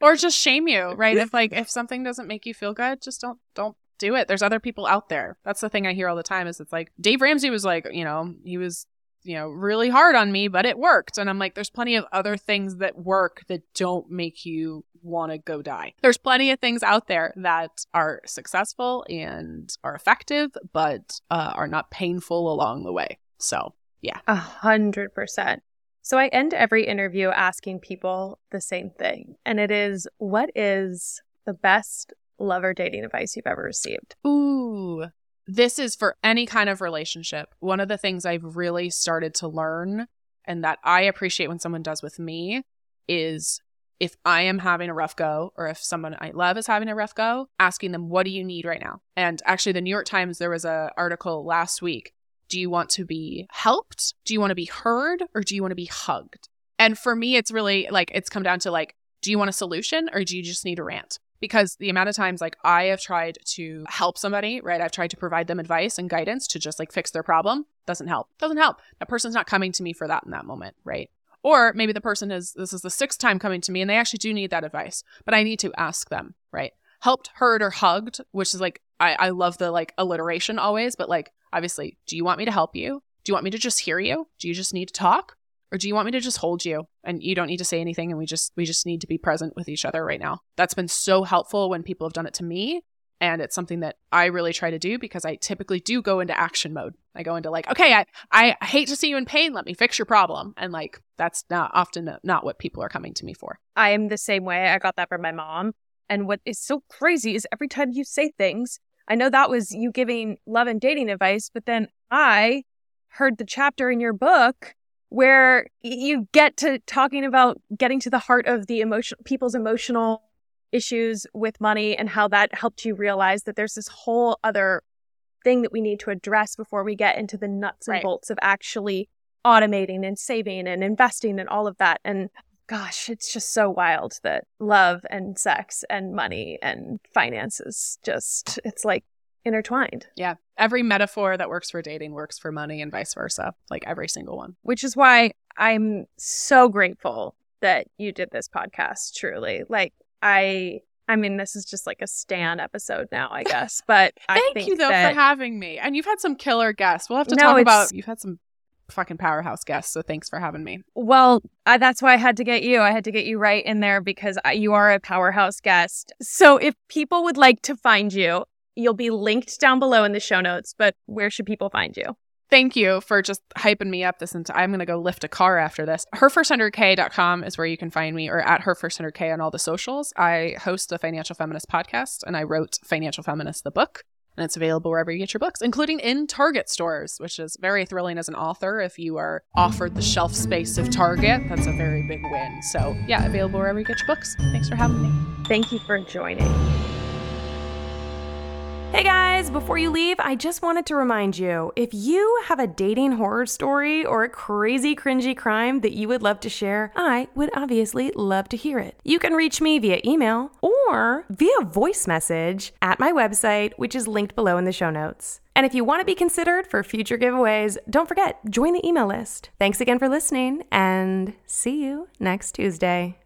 or just shame you right if like if something doesn't make you feel good just don't don't do it there's other people out there that's the thing i hear all the time is it's like dave ramsey was like you know he was you know really hard on me but it worked and i'm like there's plenty of other things that work that don't make you want to go die there's plenty of things out there that are successful and are effective but uh, are not painful along the way so yeah. A hundred percent. So I end every interview asking people the same thing, and it is, what is the best lover dating advice you've ever received? Ooh, this is for any kind of relationship. One of the things I've really started to learn and that I appreciate when someone does with me is if I am having a rough go or if someone I love is having a rough go, asking them, what do you need right now? And actually, the New York Times, there was a article last week Do you want to be helped? Do you want to be heard? Or do you want to be hugged? And for me, it's really like, it's come down to like, do you want a solution or do you just need a rant? Because the amount of times like I have tried to help somebody, right? I've tried to provide them advice and guidance to just like fix their problem. Doesn't help. Doesn't help. That person's not coming to me for that in that moment, right? Or maybe the person is, this is the sixth time coming to me and they actually do need that advice, but I need to ask them, right? Helped, heard, or hugged, which is like, I, I love the like alliteration always, but like, obviously, do you want me to help you? Do you want me to just hear you? Do you just need to talk? Or do you want me to just hold you and you don't need to say anything and we just we just need to be present with each other right now? That's been so helpful when people have done it to me and it's something that I really try to do because I typically do go into action mode. I go into like, okay, I I hate to see you in pain. Let me fix your problem. And like that's not often not what people are coming to me for. I am the same way. I got that from my mom. And what is so crazy is every time you say things, I know that was you giving love and dating advice, but then I heard the chapter in your book where you get to talking about getting to the heart of the emotion people's emotional issues with money and how that helped you realize that there's this whole other thing that we need to address before we get into the nuts and Right. bolts of actually automating and saving and investing and all of that and gosh it's just so wild that love and sex and money and finances just it's like intertwined Yeah. Every metaphor that works for dating works for money and vice versa. Like every single one. which is why I'm so grateful that you did this podcast truly like I I mean this is just like a stan episode now I guess *laughs* but I Thank you though that for having me. And you've had some killer guests. We'll have to No, talk it's- about you've had some fucking powerhouse guests, so thanks for having me. Well, I, that's why I had to get you. I had to get you right in there because I, you are a powerhouse guest. So if people would like to find you, you'll be linked down below in the show notes. But where should people find you? Thank you for just hyping me up this entire I'm going to go lift a car after this. Herfirst100k.com is where you can find me or at herfirst100k on all the socials. I host the Financial Feminist podcast and I wrote Financial Feminist the book and it's available wherever you get your books, including in Target stores, which is very thrilling as an author if you are offered the shelf space of Target. That's a very big win. So, yeah, available wherever you get your books. Thanks for having me. Thank you for joining. Hey guys, before you leave, I just wanted to remind you if you have a dating horror story or a crazy cringy crime that you would love to share, I would obviously love to hear it. You can reach me via email or via voice message at my website, which is linked below in the show notes. And if you want to be considered for future giveaways, don't forget, join the email list. Thanks again for listening and see you next Tuesday.